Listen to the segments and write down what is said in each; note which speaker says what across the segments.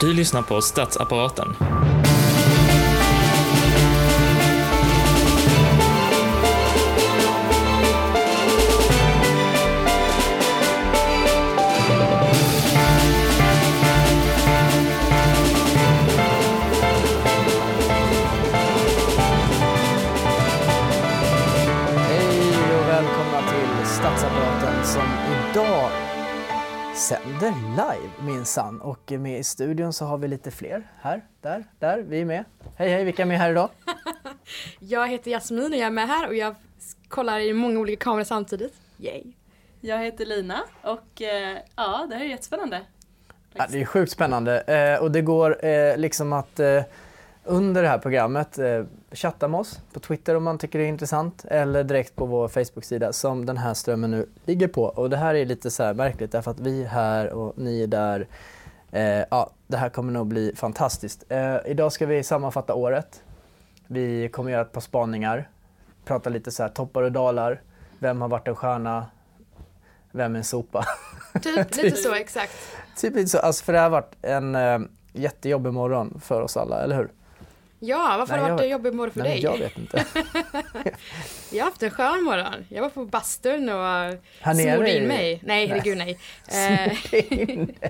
Speaker 1: Du lyssnar på Statsapparaten.
Speaker 2: Sänder live minsann. Och med i studion så har vi lite fler. Här, där, där. Vi är med. Hej hej, vilka är med här idag?
Speaker 3: Jag heter Jasmin och jag är med här och jag kollar i många olika kameror samtidigt. Yay!
Speaker 4: Jag heter Lina och eh, ja, det här är jättespännande.
Speaker 2: Ja, det är sjukt spännande eh, och det går eh, liksom att eh, under det här programmet eh, chatta med oss på Twitter om man tycker det är intressant eller direkt på vår Facebook-sida som den här strömmen nu ligger på. Och det här är lite så här märkligt därför att vi är här och ni är där. Eh, ja, det här kommer nog bli fantastiskt. Eh, idag ska vi sammanfatta året. Vi kommer göra ett par spaningar, prata lite så här toppar och dalar. Vem har varit en stjärna? Vem är en sopa?
Speaker 3: Typ, lite så exakt.
Speaker 2: Typ lite så, alltså för det har varit en eh, jättejobbig morgon för oss alla, eller hur?
Speaker 3: Ja, varför
Speaker 2: Nej,
Speaker 3: har det varit en jobbig morgon för
Speaker 2: Nej,
Speaker 3: dig?
Speaker 2: jag vet inte.
Speaker 3: Jag har haft en skön morgon. Jag var på bastun och
Speaker 2: Här
Speaker 3: smorde
Speaker 2: nere
Speaker 3: in mig. Nej, herregud nej. Eh,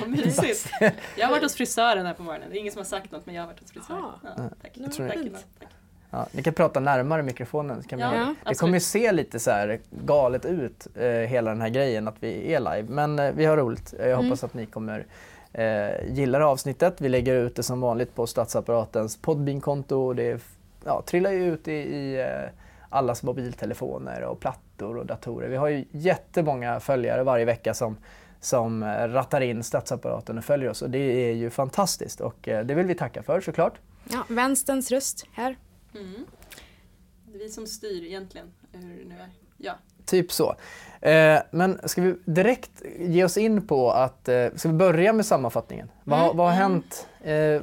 Speaker 4: Vad mysigt. Jag har varit hos frisören här på morgonen. Det är ingen som har sagt något men jag har varit hos frisören.
Speaker 3: Ja.
Speaker 4: Ja, tack.
Speaker 2: Jag tror
Speaker 4: tack,
Speaker 2: det. Ja, ni kan prata närmare mikrofonen. Kan vi
Speaker 4: Ja,
Speaker 2: det
Speaker 4: absolut.
Speaker 2: kommer ju se lite så här galet ut, eh, hela den här grejen att vi är live. Men eh, vi har roligt. Jag
Speaker 3: Mm.
Speaker 2: hoppas att ni kommer eh, gilla det här avsnittet. Vi lägger ut det som vanligt på Statsapparatens Podbean-konto. och Det ja, trillar ju ut i, i eh, allas mobiltelefoner och plattor och datorer. Vi har ju jättemånga följare varje vecka som som eh, rattar in statsapparaten och följer oss och det är ju fantastiskt och eh, det vill vi tacka för såklart.
Speaker 3: ja, vänsterns röst här.
Speaker 4: Mm. Det är vi som styr egentligen hur det nu är. Ja.
Speaker 2: Typ så. Eh, men ska vi direkt ge oss in på att, eh, ska vi börja med sammanfattningen? Vad, har- vad, har hänt, eh,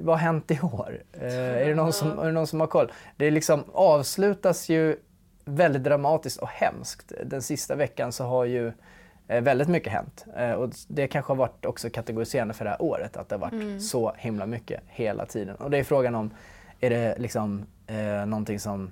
Speaker 2: vad har hänt i år? Eh, är, det någon som, är det någon som har koll? Det liksom avslutas ju väldigt dramatiskt och hemskt. Den sista veckan så har ju väldigt mycket hänt. Och det kanske har varit också kategoriserande för det här året, att det har varit så himla mycket hela tiden. Och det är frågan om, är det liksom någonting som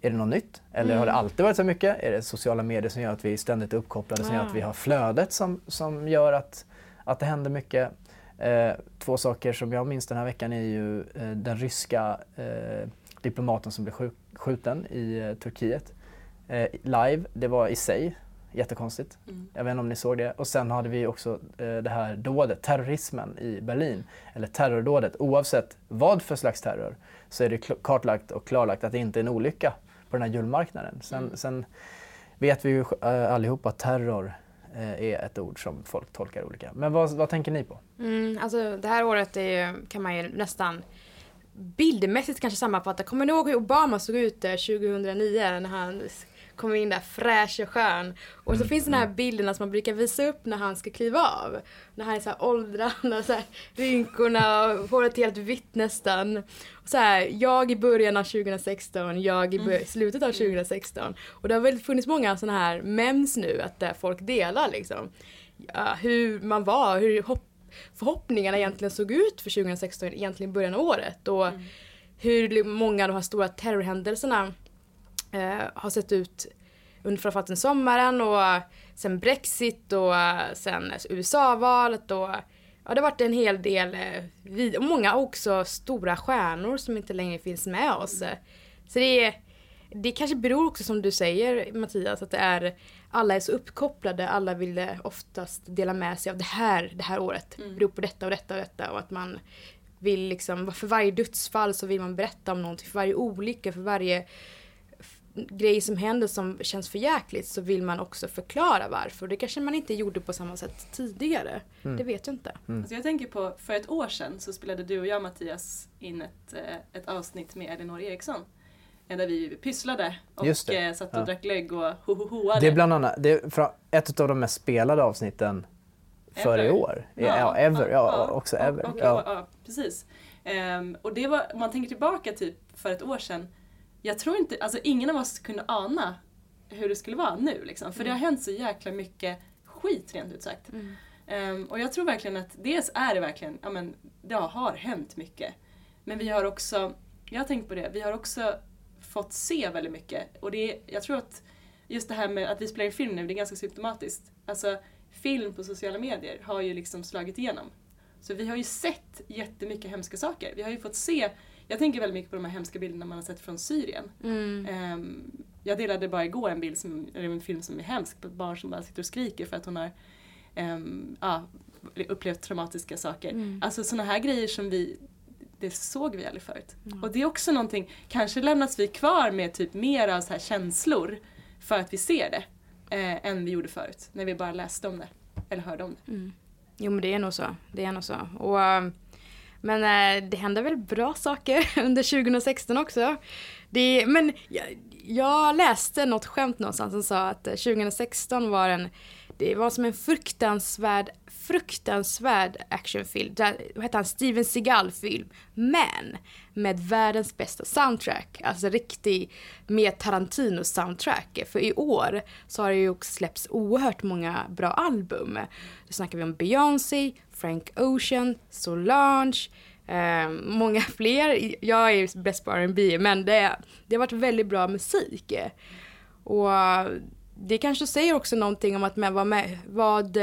Speaker 2: är det något nytt? Eller har det alltid varit så mycket? Är det sociala medier som gör att vi ständigt är uppkopplade, som gör att vi har flödet som, som gör att, att det händer mycket? Eh, två saker som jag minns den här veckan är ju eh, den ryska eh, diplomaten som blev skju- skjuten i eh, Turkiet. Eh, live, det var i sig jättekonstigt.
Speaker 4: Mm.
Speaker 2: Jag vet inte om ni såg det. Och sen hade vi också eh, det här dådet, terrorismen i Berlin. Eller terrordådet. Oavsett vad för slags terror så är det kartlagt och klarlagt att det inte är en olycka på den här julmarknaden. Sen, sen vet vi ju eh, allihop att terror eh, är ett ord som folk tolkar olika. Men vad, vad tänker ni på?
Speaker 3: Mm, alltså det här året ju- kan man ju nästan bildmässigt kanske sammanfatta. Kommer ni ihåg hur Obama såg ut eh, 2009 när han s- kom in där fräsch och skön? Och så finns den här bilderna som man brukar visa upp när han ska kliva av. När han är så här åldrarna, så här, rynkorna och håret helt vitt nästan. Och så här, jag i början av 2016, jag i bör- slutet av 2016. Och det har väl funnits många sådana här mems nu att där folk delar liksom. Ja, hur man var, hur hopp förhoppningarna egentligen såg ut för 2016, egentligen i början av året. Och hur många av de här stora terrorhändelserna eh, har sett ut under framförallt den sommaren och sen Brexit och sen USA-valet och ja, det har varit en hel del, eh, vid- och många också stora stjärnor som inte längre finns med oss. Så det är, det kanske beror också som du säger Mattias, att det är, alla är så uppkopplade, alla vill eh, oftast dela med sig av det här, det här året. Det beror på detta och detta och detta och att man vill liksom, för varje dödsfall så vill man berätta om någonting, för varje olycka, för varje f- grej som händer som känns för jäkligt så vill man också förklara varför. Och det kanske man inte gjorde på samma sätt tidigare. Det vet jag inte.
Speaker 4: Alltså jag tänker på, för ett år sedan så spelade du och jag Mattias in ett, eh, ett avsnitt med Elinor Eriksson. eh, Där vi pysslade och
Speaker 2: Just det.
Speaker 4: eh, satt och
Speaker 2: Ja.
Speaker 4: drack glögg och ho-ho-hoade.
Speaker 2: Det är bland annat det är ett av de mest spelade avsnitten för i
Speaker 4: Ever.
Speaker 2: år. Ja, ja, ever. Ja, också
Speaker 4: och-
Speaker 2: ever.
Speaker 4: Och,
Speaker 2: ja.
Speaker 4: ja, precis. Ehm, och det var, om man tänker tillbaka typ för ett år sedan. Jag tror inte, alltså ingen av oss kunde ana hur det skulle vara nu liksom. För det har hänt så jäkla mycket skit rent ut sagt. Ehm, och jag tror verkligen att dels är det verkligen, ja men det har hänt mycket. Men vi har också, jag har tänkt på det, vi har också fått se väldigt mycket. Och det är, jag tror att just det här med att vi spelar in film nu, det är ganska symptomatiskt. Alltså film på sociala medier har ju liksom slagit igenom. Så vi har ju sett jättemycket hemska saker. Vi har ju fått se, jag tänker väldigt mycket på de här hemska bilderna man har sett från Syrien. Ehm, jag delade bara igår en bild, som, eller en film som är hemsk, på ett barn som bara sitter och skriker för att hon har ehm, ja, upplevt traumatiska saker. Alltså sådana här grejer som vi, det såg vi aldrig förut. Och det är också någonting, kanske lämnas vi kvar med typ mer av så här känslor för att vi ser det, eh, än vi gjorde förut, när vi bara läste om det. Eller hörde om det.
Speaker 3: Jo men det är nog så. Det är nog så. Och, eh, men eh, det händer väl bra saker under 2016 också. Det, men jag, jag läste något skämt någonstans som sa att eh, 2016 var en det var som en fruktansvärd, fruktansvärd actionfilm. Där, vad heter han? Steven Seagal-film. Men med världens bästa soundtrack. Alltså riktig, med Tarantino-soundtrack. För i år så har det ju också släppts oerhört många bra album. Då snackar vi om Beyoncé, Frank Ocean, Solange, eh, många fler. Jag är bäst på R&B men det, det har varit väldigt bra musik. Och det kanske säger också någonting om att med, vad, med, vad,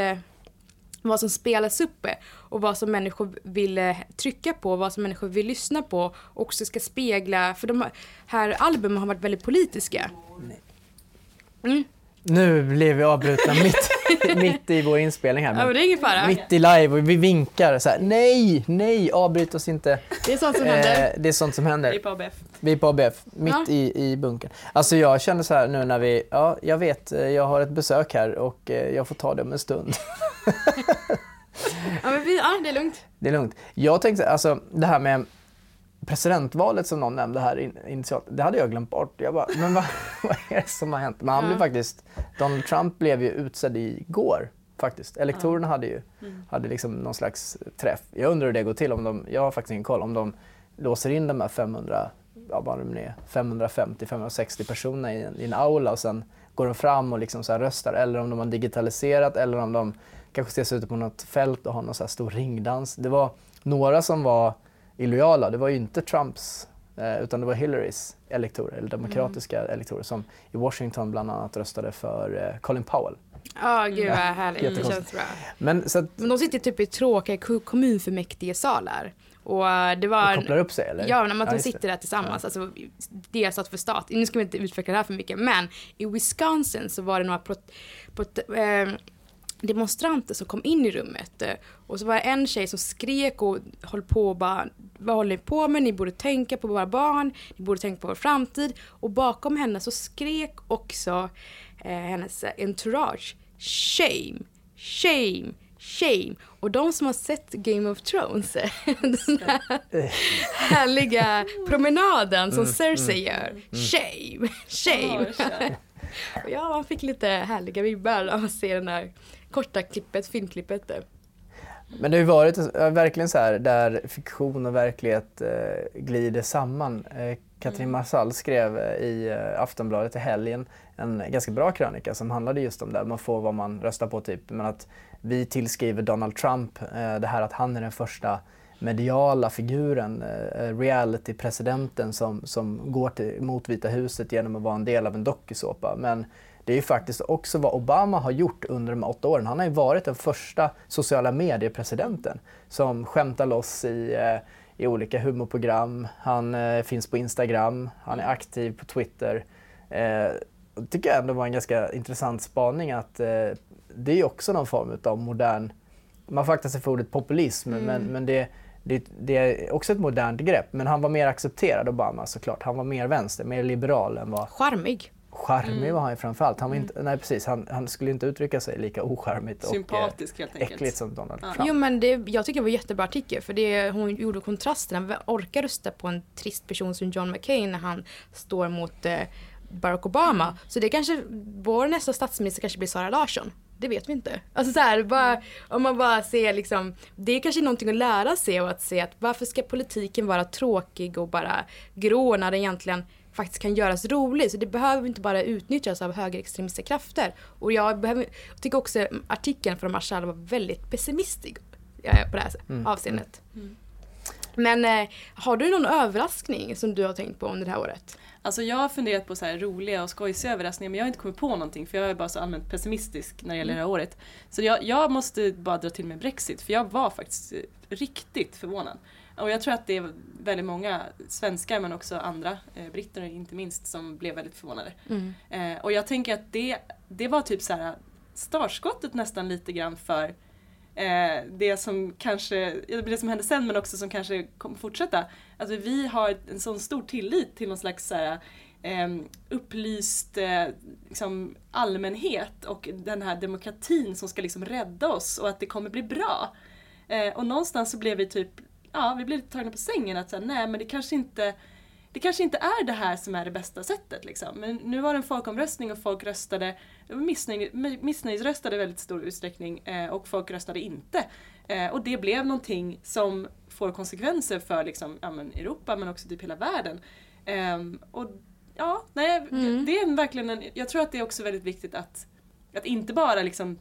Speaker 3: vad som spelas upp och vad som människor vill eh, trycka på, vad som människor vill lyssna på också ska spegla, för de här albumen har varit väldigt politiska. Mm.
Speaker 2: Nu blev vi avbrutna mitt, mitt i vår inspelning här.
Speaker 3: Ja, det är ingen fara.
Speaker 2: Mitt i live och vi vinkar så här. Nej, nej, avbryt oss inte.
Speaker 3: Det är sånt som händer.
Speaker 2: Eh, det är sånt som händer.
Speaker 4: Vi är på ABF.
Speaker 2: Vi är på ABF, mitt
Speaker 3: Ja.
Speaker 2: i, i bunkern. Alltså jag känner så här nu när vi, ja jag vet, eh, jag har ett besök här och eh, jag får ta det om en stund.
Speaker 3: Ja, men vi, ja, det är lugnt.
Speaker 2: Det är lugnt. Jag tänkte, alltså det här med presidentvalet som någon nämnde här in, initialt, det hade jag glömt bort. Jag bara, men vad, vad är det som har hänt? Men han blev faktiskt, Donald Trump blev ju utsedd igår faktiskt. Elektorerna hade ju hade liksom någon slags träff. Jag undrar hur det går till, om de, jag har faktiskt ingen koll, om de låser in de här 500, ja, vad de nu är, 550-560 personerna i en, i en aula och sen går de fram och liksom så röstar. Eller om de har digitaliserat eller om de kanske ses ute på något fält och har någon så här stor ringdans. Det var några som var illojala. Det var ju inte Trumps eh, utan det var Hillarys elektorer, eller demokratiska elektorer som i Washington bland annat röstade för eh, Colin Powell.
Speaker 3: Ja, gud vad härligt. Det
Speaker 2: Jättekonstigt.
Speaker 3: känns bra.
Speaker 2: Men så att,
Speaker 3: Men de sitter typ i tråkiga ko- kommunfullmäktigesalar. Och eh, det var...
Speaker 2: de kopplar upp sig eller?
Speaker 3: Ja, men att de
Speaker 2: det.
Speaker 3: sitter där tillsammans. Alltså, delstat för stat. Nu ska vi inte utveckla det här för mycket. Men i Wisconsin så var det några prot, prot, eh, demonstranter som kom in i rummet. eh, Och så var det en tjej som skrek och höll på och bara vad håller ni på med? Ni borde tänka på våra barn. Ni borde tänka på vår framtid. Och bakom henne så skrek också eh, hennes entourage shame, shame, shame. Och de som har sett Game of Thrones, den här härliga promenaden som Cersei gör. Shame, shame. Och ja, man fick lite härliga vibbar av att se den där korta klippet, filmklippet.
Speaker 2: Men det har ju varit eh, verkligen så här där fiktion och verklighet eh, glider samman. Eh, Katrin Marsall skrev eh, i eh, Aftonbladet i helgen en ganska bra krönika som handlade just om det. Man får vad man röstar på typ. Men att vi tillskriver Donald Trump eh, det här att han är den första mediala figuren, eh, reality-presidenten som, som går till, mot Vita huset genom att vara en del av en dokusåpa. Men det är ju faktiskt också vad Obama har gjort under de åtta åren. Han har ju varit den första sociala mediepresidenten som skämtar loss i, eh, i olika humorprogram. Han eh, finns på Instagram, han är aktiv på Twitter. Eh, det tycker jag ändå var en ganska intressant spaning att eh, det är ju också någon form av modern, man får akta sig för ordet populism, men, men det, det, det är också ett modernt grepp. Men han var mer accepterad, Obama såklart. Han var mer vänster, mer liberal än vad
Speaker 3: Charmig.
Speaker 2: Charmig var han ju framförallt. Han var inte, nej precis, han, han skulle inte uttrycka sig lika ocharmigt och
Speaker 4: Sympatisk,
Speaker 2: eh,
Speaker 4: helt enkelt.
Speaker 2: äckligt som Donald
Speaker 4: Ja.
Speaker 2: Trump.
Speaker 3: Jo men det, jag tycker det var en jättebra artikel för det, hon gjorde kontrasten. Vem orkar rösta på en trist person som John McCain när han står mot eh, Barack Obama. Så det kanske, vår nästa statsminister kanske blir Sara Larsson. Det vet vi inte. Alltså så här, bara, om man bara ser liksom, det är kanske någonting att lära sig och att se att varför ska politiken vara tråkig och bara grå när den egentligen faktiskt kan göras rolig. Så det behöver inte bara utnyttjas av högerextremistiska krafter. Och jag, behöver, jag tycker också artikeln från Marshall var väldigt pessimistisk på det här avseendet. Men eh, har du någon överraskning som du har tänkt på under det här året?
Speaker 4: Alltså jag har funderat på så här roliga och skojsiga överraskningar men jag har inte kommit på någonting för jag är bara så allmänt pessimistisk när det gäller det här året. Så jag, jag måste bara dra till med Brexit för jag var faktiskt eh, riktigt förvånad. Och jag tror att det är väldigt många svenskar men också andra, eh, britter inte minst, som blev väldigt förvånade. Eh, och jag tänker att det, det var typ så här startskottet nästan lite grann för eh, det som kanske, det som hände sen men också som kanske kommer fortsätta. Att vi har en sån stor tillit till någon slags så här, eh, upplyst eh, liksom, allmänhet och den här demokratin som ska liksom rädda oss och att det kommer bli bra. Eh, och någonstans så blev vi typ, ja vi blev lite tagna på sängen att säga nej men det kanske inte det kanske inte är det här som är det bästa sättet. Liksom. Men nu var det en folkomröstning och folk röstade, missnöj, missnöjesröstade i väldigt stor utsträckning eh, och folk röstade inte. Eh, och det blev någonting som får konsekvenser för liksom, ja, men Europa men också typ hela världen. Ehm, och ja, nej, det är en, verkligen en, jag tror att det är också väldigt viktigt att, att inte bara liksom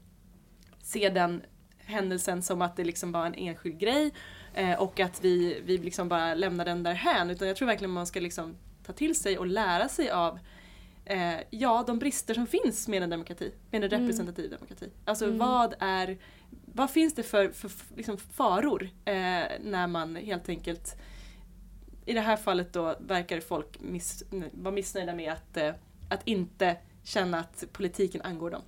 Speaker 4: se den händelsen som att det liksom var en enskild grej eh, och att vi, vi liksom bara lämnar den därhän utan jag tror verkligen man ska liksom ta till sig och lära sig av eh, ja, de brister som finns med en demokrati, med en representativ demokrati. Alltså vad är, vad finns det för, för liksom faror eh, när man helt enkelt i det här fallet då verkar folk miss, vara missnöjda med att, eh, att inte känna att politiken angår dem.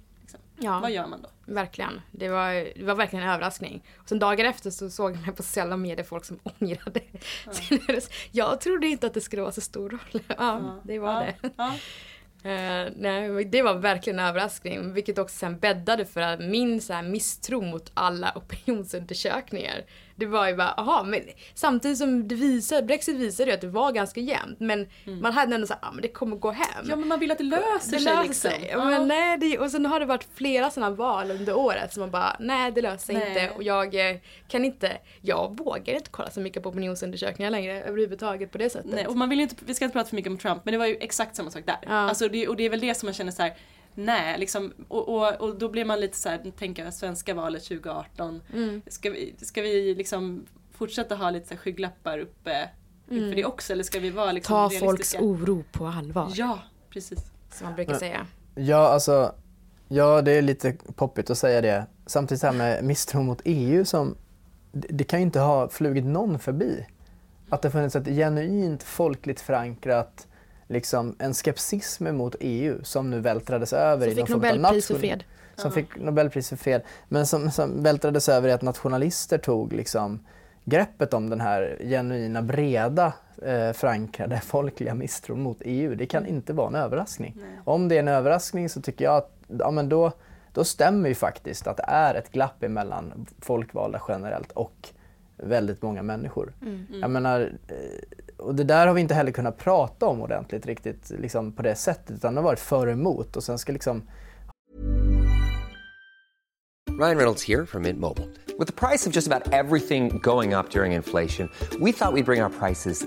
Speaker 3: Ja.
Speaker 4: Vad gör man då?
Speaker 3: Verkligen. Det var, det var verkligen en överraskning. Och sen dagar efter så såg man på sociala medier folk som ångrade röst. Jag trodde inte att det skulle vara så stor roll. Ja, det var
Speaker 4: ja,
Speaker 3: det.
Speaker 4: Ja.
Speaker 3: Eh, nej, det var verkligen en överraskning. Vilket också sen bäddade för att min så här, misstro mot alla opinionsundersökningar. Det var ju bara, aha, men samtidigt som det visade, Brexit visade ju att det var ganska jämnt. Men man hade ändå såhär, ja men det kommer gå hem.
Speaker 4: ja men man vill att det löser
Speaker 3: det
Speaker 4: sig
Speaker 3: löser
Speaker 4: liksom.
Speaker 3: sig.
Speaker 4: Ja.
Speaker 3: Men nej, det, och sen har det varit flera sådana val under året som man bara, nej det löser sig inte. Och jag eh, kan inte, jag vågar inte kolla så mycket på opinionsundersökningar längre överhuvudtaget på det sättet.
Speaker 4: Nej, och man vill ju inte, vi ska inte prata för mycket om Trump men det var ju exakt samma sak där.
Speaker 3: Ja.
Speaker 4: Alltså det, och det är väl det som man känner så här. Nej, liksom, och, och, och då blir man lite så här, tänker svenska valet 2018.
Speaker 3: Mm.
Speaker 4: Ska vi, ska vi liksom fortsätta ha lite så här skygglappar uppe inför det också eller ska vi vara liksom
Speaker 3: Mm. Ta folks oro på allvar.
Speaker 4: Ja, precis.
Speaker 3: Som man brukar säga.
Speaker 2: Ja, alltså, ja, det är lite poppigt att säga det. Samtidigt så här med misstro mot EU som, det, det kan ju inte ha flugit någon förbi. Att det funnits ett genuint folkligt förankrat, liksom en skepsism mot EU som nu vältrades över
Speaker 3: Som
Speaker 2: i någon
Speaker 3: fick
Speaker 2: form av
Speaker 3: Nobelpris för
Speaker 2: nation-. Som fick Nobelpris för fred. Men som, som vältrades över i att nationalister tog liksom greppet om den här genuina, breda, eh, förankrade folkliga misstron mot EU. Det kan inte vara en överraskning. Om det är en överraskning så tycker jag att ja, men då, då stämmer ju faktiskt att det är ett glapp emellan folkvalda generellt och väldigt många människor. Jag menar, eh, och det där har vi inte heller kunnat prata om ordentligt riktigt liksom på det sättet utan det har varit för och emot och sen ska liksom
Speaker 5: Ryan Reynolds here from Mint Mobile. With the price of just about everything going up during inflation, we thought we'd bring our prices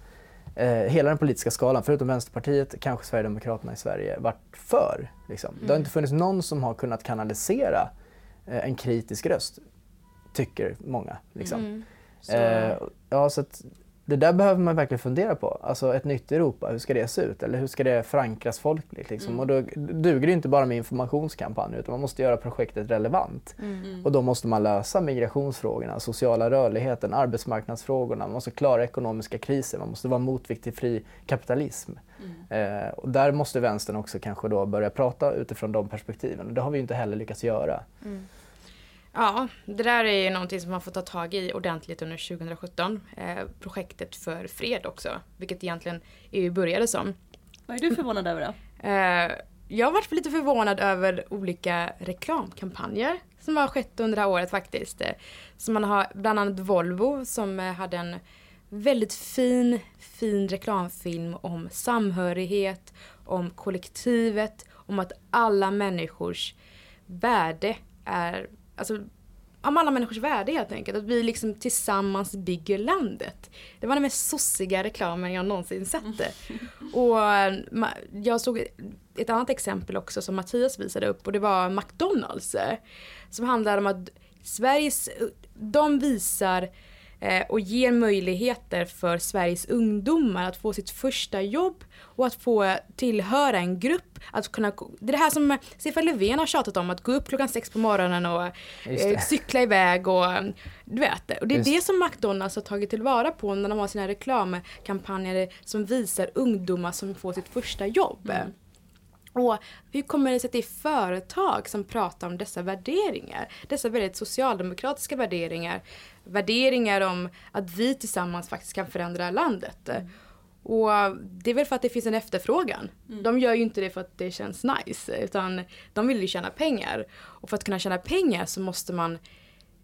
Speaker 2: eh, hela den politiska skalan, förutom Vänsterpartiet, kanske Sverigedemokraterna i Sverige, varit för. Liksom. Det har inte funnits någon som har kunnat kanalisera eh, en kritisk röst, tycker många. Liksom.
Speaker 3: Så-
Speaker 2: Eh, ja, så att det där behöver man verkligen fundera på. Alltså ett nytt Europa, hur ska det se ut? Eller hur ska det förankras folkligt? Liksom? Och då duger det inte bara med informationskampanjer utan man måste göra projektet relevant. Och då måste man lösa migrationsfrågorna, sociala rörligheten, arbetsmarknadsfrågorna, man måste klara ekonomiska kriser, man måste vara motvikt till fri kapitalism. Eh, och där måste vänstern också kanske då börja prata utifrån de perspektiven. Och det har vi ju inte heller lyckats göra.
Speaker 3: Ja, det där är ju någonting som man får ta tag i ordentligt under 2017. Eh, projektet för fred också, vilket egentligen EU började som.
Speaker 4: Vad är du förvånad över då?
Speaker 3: Eh, jag har varit lite förvånad över olika reklamkampanjer som har skett under det här året faktiskt. Eh, Så man har bland annat Volvo som eh, hade en väldigt fin, fin reklamfilm om samhörighet, om kollektivet, om att alla människors värde är, alltså om alla människors värde helt enkelt. Att vi liksom tillsammans bygger landet. Det var den mest sossiga reklamen jag någonsin sett. det. Och eh, jag såg ett annat exempel också som Mattias visade upp och det var McDonalds. eh, Som handlar om att Sveriges, de visar eh, och ger möjligheter för Sveriges ungdomar att få sitt första jobb och att få tillhöra en grupp. Att kunna, det är det här som Stefan Löfven har tjatat om, att gå upp klockan sex på morgonen och eh, cykla iväg och du vet. Och det är
Speaker 2: Just.
Speaker 3: det som McDonalds har tagit tillvara på när de har sina reklamkampanjer som visar ungdomar som får sitt första jobb. Och hur kommer det sig att det är företag som pratar om dessa värderingar? Dessa väldigt socialdemokratiska värderingar. Värderingar om att vi tillsammans faktiskt kan förändra landet. Och det är väl för att det finns en efterfrågan. De gör ju inte det för att det känns nice, utan de vill ju tjäna pengar. Och för att kunna tjäna pengar så måste man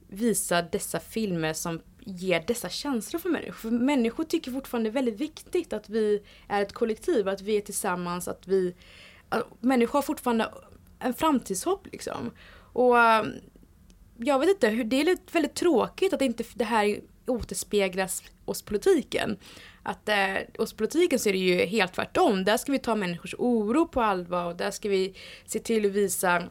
Speaker 3: visa dessa filmer som ger dessa känslor för människor. För människor tycker fortfarande det är väldigt viktigt att vi är ett kollektiv, att vi är tillsammans, att vi... att Människor har fortfarande en framtidshopp liksom. Och jag vet inte, hur- det är väldigt tråkigt att inte det här återspeglas hos politiken. Att eh, hos politiken så är det ju helt tvärtom. Där ska vi ta människors oro på allvar och där ska vi se till att visa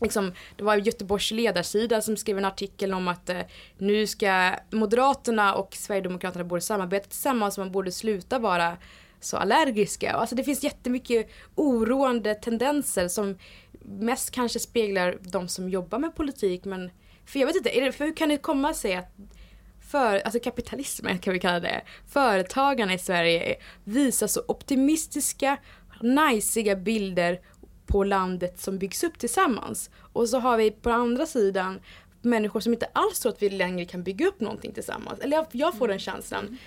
Speaker 3: Liksom, det var Göteborgs ledarsida som skrev en artikel om att eh, nu ska Moderaterna och Sverigedemokraterna borde samarbeta tillsammans och man borde sluta vara så allergiska. Alltså det finns jättemycket oroande tendenser som mest kanske speglar de som jobbar med politik men för jag vet inte, det, för hur kan det komma sig att för, alltså kapitalismen kan vi kalla det, företagarna i Sverige visar så optimistiska, najsiga bilder på landet som byggs upp tillsammans. Och så har vi på andra sidan människor som inte alls tror att vi längre kan bygga upp någonting tillsammans. Eller jag, jag får den känslan.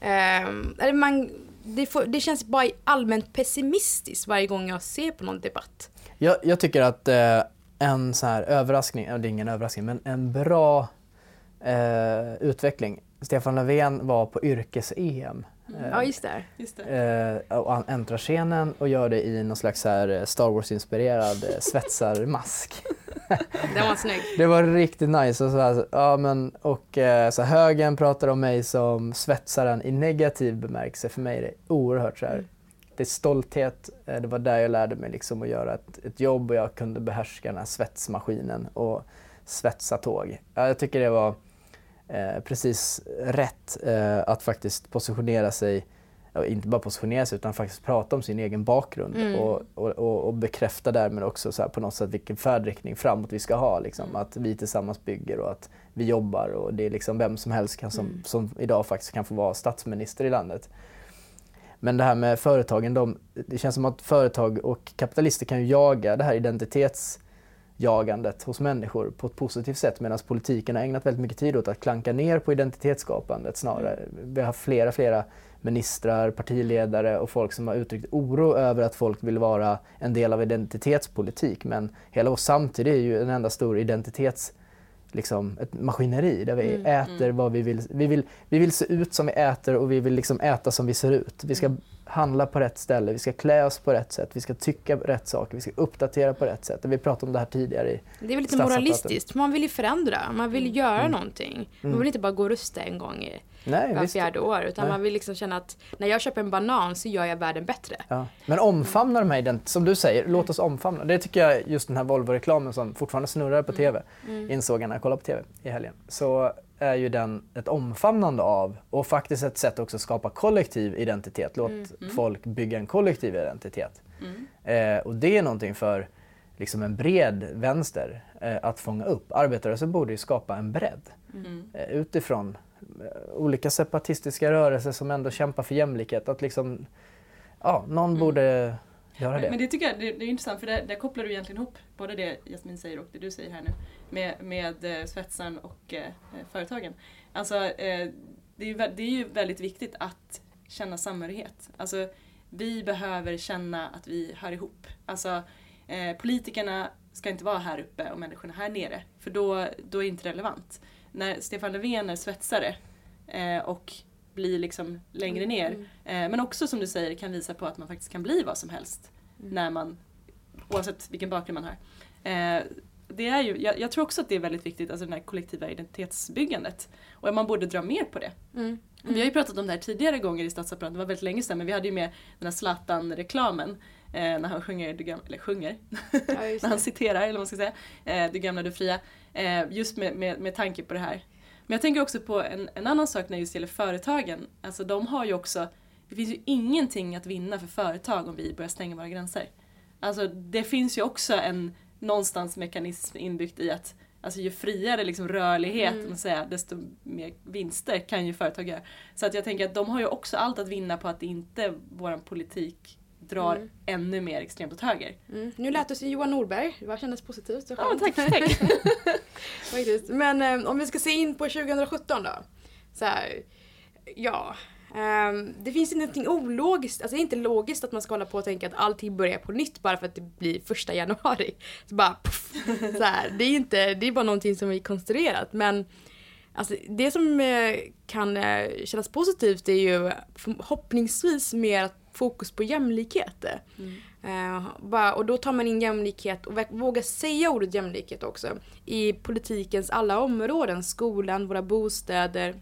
Speaker 3: Ehm, eller man, det, får, det känns bara allmänt pessimistiskt varje gång jag ser på någon debatt.
Speaker 2: Jag, jag tycker att eh, en så här överraskning, det är ingen överraskning, men en bra eh, utveckling. Stefan Löfven var på yrkes-EM. Eh,
Speaker 3: Ja, just det.
Speaker 4: Just det.
Speaker 2: eh, och han äntrar scenen och gör det i någon slags här eh, Star Wars-inspirerad eh, svetsarmask.
Speaker 3: Den var snygg.
Speaker 2: Det var riktigt nice. Och, så här, ja, men, och eh, så högen pratar om mig som svetsaren i negativ bemärkelse. För mig är det oerhört så här, det är stolthet. Eh, det var där jag lärde mig liksom att göra ett, ett jobb och jag kunde behärska den här svetsmaskinen och svetsa tåg. Ja, jag tycker det var eh, precis rätt eh, att faktiskt positionera sig inte bara positionera sig utan faktiskt prata om sin egen bakgrund
Speaker 3: Mm.
Speaker 2: och, och, och, bekräfta därmed också så på något sätt vilken färdriktning framåt vi ska ha. Liksom. Att vi tillsammans bygger och att vi jobbar och det är liksom vem som helst kan, som, som idag faktiskt kan få vara statsminister i landet. Men det här med företagen, de, det känns som att företag och kapitalister kan ju jaga det här identitetsjagandet hos människor på ett positivt sätt medan politiken har ägnat väldigt mycket tid åt att klanka ner på identitetsskapandet snarare. Vi har flera, flera ministrar, partiledare och folk som har uttryckt oro över att folk vill vara en del av identitetspolitik men hela vår samtid är ju en enda stor identitets liksom ett maskineri där vi
Speaker 3: Mm,
Speaker 2: äter vad vi vill. Vi vill. Vi vill se ut som vi äter och vi vill liksom äta som vi ser ut. Vi ska handla på rätt ställe, vi ska klä oss på rätt sätt, vi ska tycka rätt saker, vi ska uppdatera på rätt sätt. Vi pratade om det här tidigare i
Speaker 3: Det är väl lite moralistiskt. Man vill ju förändra. Man vill
Speaker 2: Mm.
Speaker 3: göra någonting. Man vill inte bara gå och rösta en gång i
Speaker 2: Nej,
Speaker 3: var
Speaker 2: visst.
Speaker 3: fjärde år. Utan
Speaker 2: Nej.
Speaker 3: man vill liksom känna att när jag köper en banan så gör jag världen bättre.
Speaker 2: Ja. Men omfamna de här ident- som du säger, låt oss omfamna. Det tycker jag just den här Volvo-reklamen som fortfarande snurrar på TV, insåg jag när jag kollade på TV i helgen. Så är ju den ett omfamnande av och faktiskt ett sätt också att skapa kollektiv identitet. Låt folk bygga en kollektiv identitet. Eh, och det är någonting för liksom en bred vänster eh, att fånga upp. Arbetarrörelsen borde ju skapa en bredd eh, utifrån eh, olika separatistiska rörelser som ändå kämpar för jämlikhet. Att liksom, ja, någon borde göra det.
Speaker 4: men det tycker jag det, det är intressant för där, där kopplar du egentligen ihop både det Jasmin säger och det du säger här nu med, med eh, svetsaren och eh, företagen. Alltså eh, det, är ju, det är ju väldigt viktigt att känna samhörighet. Alltså vi behöver känna att vi hör ihop. Alltså eh, politikerna ska inte vara här uppe och människorna här nere för då, då är det inte relevant. När Stefan Löfven är svetsare eh, och blir liksom längre ner Eh, men också som du säger kan visa på att man faktiskt kan bli vad som helst. När man, oavsett vilken bakgrund man har. Det är ju, jag, jag tror också att det är väldigt viktigt, alltså det här kollektiva identitetsbyggandet. Och man borde dra mer på det.
Speaker 3: Mm.
Speaker 4: Vi har ju pratat om det här tidigare gånger i statsapparaten, det var väldigt länge sedan men vi hade ju med den här Zlatan-reklamen eh, när han sjunger, gamla, eller sjunger,
Speaker 3: Ja,
Speaker 4: när han
Speaker 3: det.
Speaker 4: citerar, eller vad man ska säga, eh, Du gamla, du fria. Eh, just med, med, med tanke på det här. Men jag tänker också på en, en annan sak när det just gäller företagen. Alltså de har ju också, det finns ju ingenting att vinna för företag om vi börjar stänga våra gränser. Alltså det finns ju också en någonstans mekanism inbyggt i att Alltså ju friare liksom rörlighet,
Speaker 3: Mm.
Speaker 4: säga, desto mer vinster kan ju företag göra. Så att jag tänker att de har ju också allt att vinna på att inte vår politik drar
Speaker 3: Mm.
Speaker 4: ännu mer extremt åt höger.
Speaker 3: Mm. Nu lät som Johan Norberg. Det var- kändes positivt.
Speaker 4: Ja, tack, tack.
Speaker 3: Faktiskt. Men eh, om vi ska se in på 2017 då. Så här, ja. Ehm, det finns ingenting ologiskt, alltså det är inte logiskt att man ska hålla på och tänka att allting börjar på nytt bara för att det blir första januari. Så bara puff, så här, det är inte, det är bara någonting som är konstruerat men Alltså det som eh, kan eh, kännas positivt är ju förhoppningsvis mer fokus på jämlikhet. Eh, bara, och då tar man in jämlikhet och vågar säga ordet jämlikhet också i politikens alla områden, skolan, våra bostäder,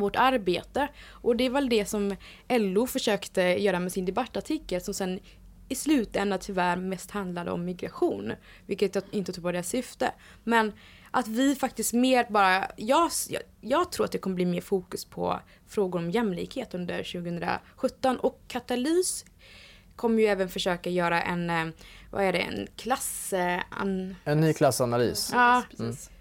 Speaker 3: vårt arbete. Och det är väl det som LO försökte göra med sin debattartikel som sen i slutändan tyvärr mest handlade om migration. Vilket jag inte tror var deras syfte. Men att vi faktiskt mer bara, jag, jag, tror att det kommer bli mer fokus på frågor om jämlikhet under 2017 och Katalys kommer ju även försöka göra en, eh, vad är det, en klass... eh, An,
Speaker 2: En ny klassanalys.
Speaker 3: ja,
Speaker 4: Precis. Mm.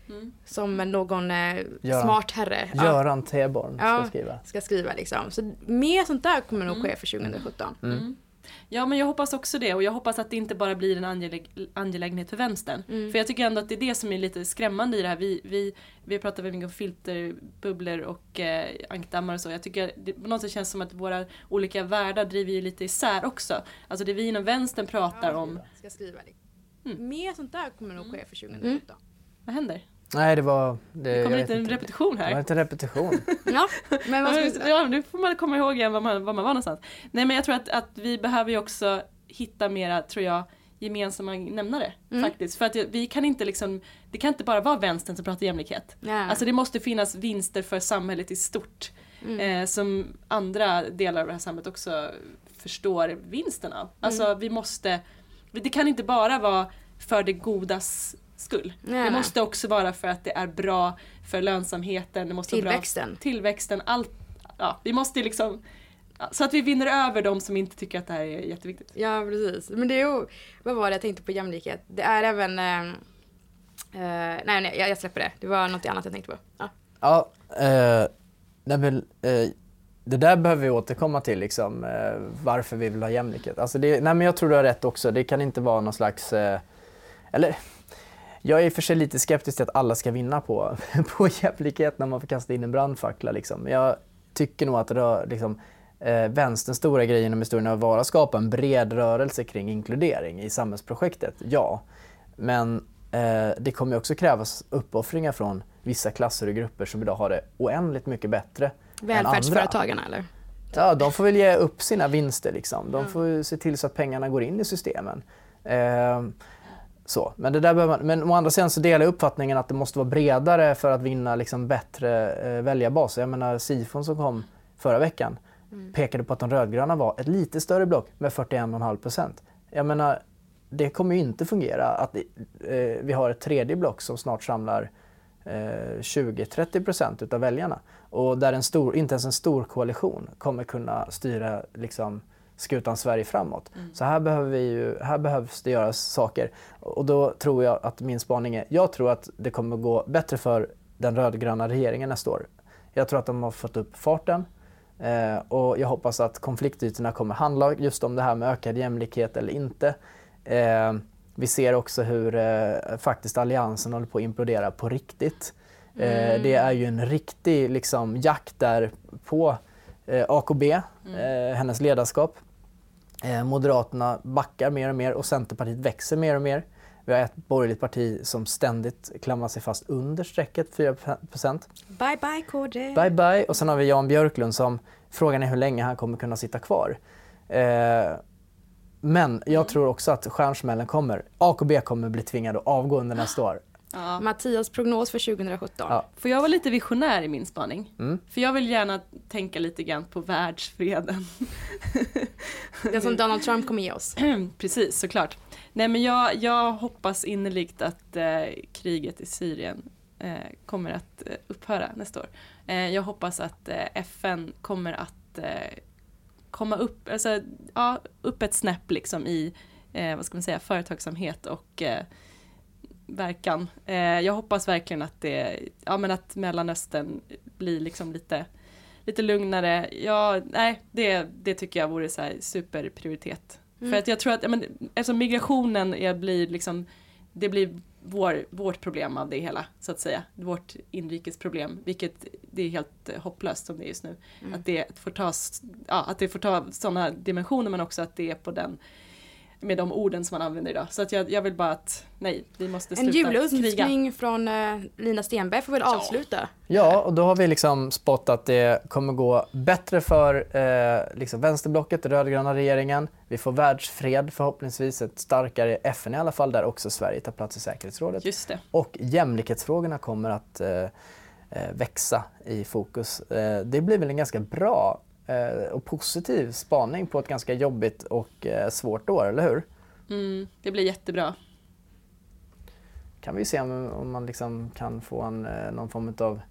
Speaker 3: Som någon eh,
Speaker 2: Göran.
Speaker 3: smart herre. Ja
Speaker 2: Göran Teborn ska
Speaker 3: Ja.
Speaker 2: skriva.
Speaker 3: ska skriva liksom. Så mer sånt där kommer nog ske för 2017.
Speaker 2: Mm.
Speaker 4: Ja men jag hoppas också det och jag hoppas att det inte bara blir en angeläg- angelägenhet för vänstern. För jag tycker ändå att det är det som är lite skrämmande i det här. Vi, vi, vi pratar väldigt mycket om filterbubblor och eh, ankdammar och så. Jag tycker det på något sätt känns som att våra olika världar driver ju lite isär också. Alltså det vi inom vänstern pratar om,
Speaker 3: Ska skriva
Speaker 4: Mm.
Speaker 3: Mer sånt där kommer nog ske för 2017.
Speaker 4: vad händer?
Speaker 2: Nej, det var... Det,
Speaker 4: Det lite en
Speaker 2: inte.
Speaker 4: repetition
Speaker 2: Det var
Speaker 4: här.
Speaker 2: inte repetition.
Speaker 3: Ja, men vad ska?
Speaker 4: Ja, nu får man komma ihåg igen var man, var man var någonstans. Nej men jag tror att, att vi behöver ju också hitta mera, tror jag, gemensamma nämnare.
Speaker 3: Mm.
Speaker 4: Faktiskt. För att vi kan inte liksom, det kan inte bara vara vänstern som pratar jämlikhet.
Speaker 3: Ja.
Speaker 4: Alltså det måste finnas vinster för samhället i stort.
Speaker 3: Mm.
Speaker 4: Eh, som andra delar av det här samhället också förstår vinsten av. Alltså vi måste, det kan inte bara vara för det godas skull.
Speaker 3: Nej,
Speaker 4: det
Speaker 3: nej.
Speaker 4: måste också vara för att det är bra för lönsamheten, det måste vara
Speaker 3: Tillväxten.
Speaker 4: bra tillväxten, allt. Ja, vi måste liksom, så att vi vinner över de som inte tycker att det här är jätteviktigt.
Speaker 3: Ja, precis. Men det är ju, vad var det jag tänkte på jämlikhet? Det är även, eh, eh, nej, nej jag, jag släpper det. Det var något annat jag tänkte på. Ja.
Speaker 2: Ja, eh, nej, men, eh, det där behöver vi återkomma till, liksom, eh, varför vi vill ha jämlikhet. Alltså det, nej, men jag tror du har rätt också. Det kan inte vara någon slags... Eh, eller, jag är i och för sig lite skeptisk till att alla ska vinna på, på jämlikhet när man får kasta in en brandfackla. Liksom. Jag tycker nog att rör, liksom, eh, vänsterns stora grej inom historien har varit att skapa en bred rörelse kring inkludering i samhällsprojektet. Ja, men eh, det kommer också krävas uppoffringar från vissa klasser och grupper som idag har det oändligt mycket bättre än andra.
Speaker 3: Välfärdsföretagarna eller?
Speaker 2: Ja, de får väl ge upp sina vinster liksom. De får ju se till så att pengarna går in i systemen. Eh, så. Men, det där man, men å andra sidan så delar jag uppfattningen att det måste vara bredare för att vinna liksom bättre eh, väljarbas. Jag menar Sifon som kom förra veckan pekade på att de rödgröna var ett lite större block med 41,5 procent. Jag menar, det kommer ju inte fungera att eh, vi har ett tredje block som snart samlar eh, 20-30 procent utav väljarna. Och där en stor, inte ens en stor koalition kommer kunna styra liksom, skutan Sverige framåt. Så här, behöver vi ju, här behövs det göras saker. Och då tror jag att min spaning är, jag tror att det kommer gå bättre för den rödgröna regeringen nästa år. Jag tror att de har fått upp farten. Eh, och jag hoppas att konfliktytorna kommer handla just om det här med ökad jämlikhet eller inte. Eh, vi ser också hur eh, faktiskt alliansen håller på att implodera på riktigt. Eh, det är ju en riktig liksom, jakt där på eh, AKB, eh, hennes ledarskap. Eh, Moderaterna backar mer och mer och Centerpartiet växer mer och mer. Vi har ett borgerligt parti som ständigt klamrar sig fast under strecket 4
Speaker 3: Bye bye KD.
Speaker 2: Bye bye. Och sen har vi Jan Björklund som frågan är hur länge han kommer kunna sitta kvar. Eh, men jag tror också att stjärnsmällen kommer. AKB kommer bli tvingade att avgå under nästa år.
Speaker 3: Mattias prognos för 2017.
Speaker 2: Ja.
Speaker 4: Får jag vara lite visionär i min spaning?
Speaker 2: Mm.
Speaker 4: För jag vill gärna tänka lite grann på världsfreden.
Speaker 3: Den som Donald Trump kommer ge oss.
Speaker 4: Precis, såklart. Nej men jag, jag hoppas innerligt att eh, kriget i Syrien eh, kommer att eh, upphöra nästa år. Eh, jag hoppas att eh, FN kommer att eh, komma upp, alltså, ja, upp ett snäpp liksom i eh, vad ska man säga, företagsamhet och eh, verkan. Eh, jag hoppas verkligen att det, ja men att Mellanöstern blir liksom lite, lite lugnare. Ja, nej, det, det tycker jag vore så här superprioritet. För att jag tror att, ja, men, eftersom migrationen är, blir liksom, det blir vår, vårt problem av det hela, så att säga. Vårt inrikesproblem, vilket det är helt eh, hopplöst som det är just nu. Att, det får ta, ja, att det får ta sådana dimensioner men också att det är på den med de orden som man använder idag. Så att jag, jag vill bara att, nej, vi måste
Speaker 3: En
Speaker 4: sluta kriga.
Speaker 3: julönskning från eh, Lina Stenberg får väl avsluta.
Speaker 2: Ja, och då har vi liksom spått att det kommer gå bättre för eh, liksom vänsterblocket, den rödgröna regeringen. Vi får världsfred, förhoppningsvis ett starkare FN i alla fall, där också Sverige tar plats i säkerhetsrådet.
Speaker 4: Just det.
Speaker 2: Och jämlikhetsfrågorna kommer att eh, eh, växa i fokus. Eh, det blir väl en ganska bra och positiv spaning på ett ganska jobbigt och eh, svårt år, eller hur?
Speaker 4: Mm, det blir jättebra.
Speaker 2: Kan vi se om, om man liksom kan få en, eh, någon form av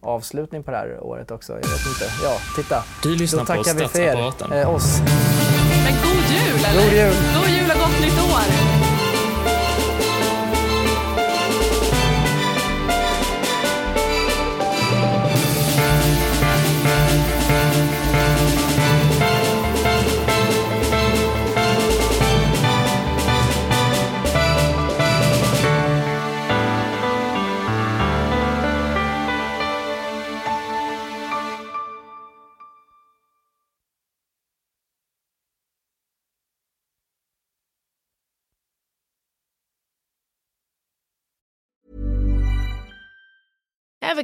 Speaker 2: avslutning på det här året också. Jag vet inte. Ja, titta.
Speaker 1: Du lyssnar
Speaker 2: Då
Speaker 1: på
Speaker 2: tackar vi för er, eh, oss.
Speaker 4: Men god jul eller?
Speaker 2: God jul!
Speaker 4: God jul och gott nytt år!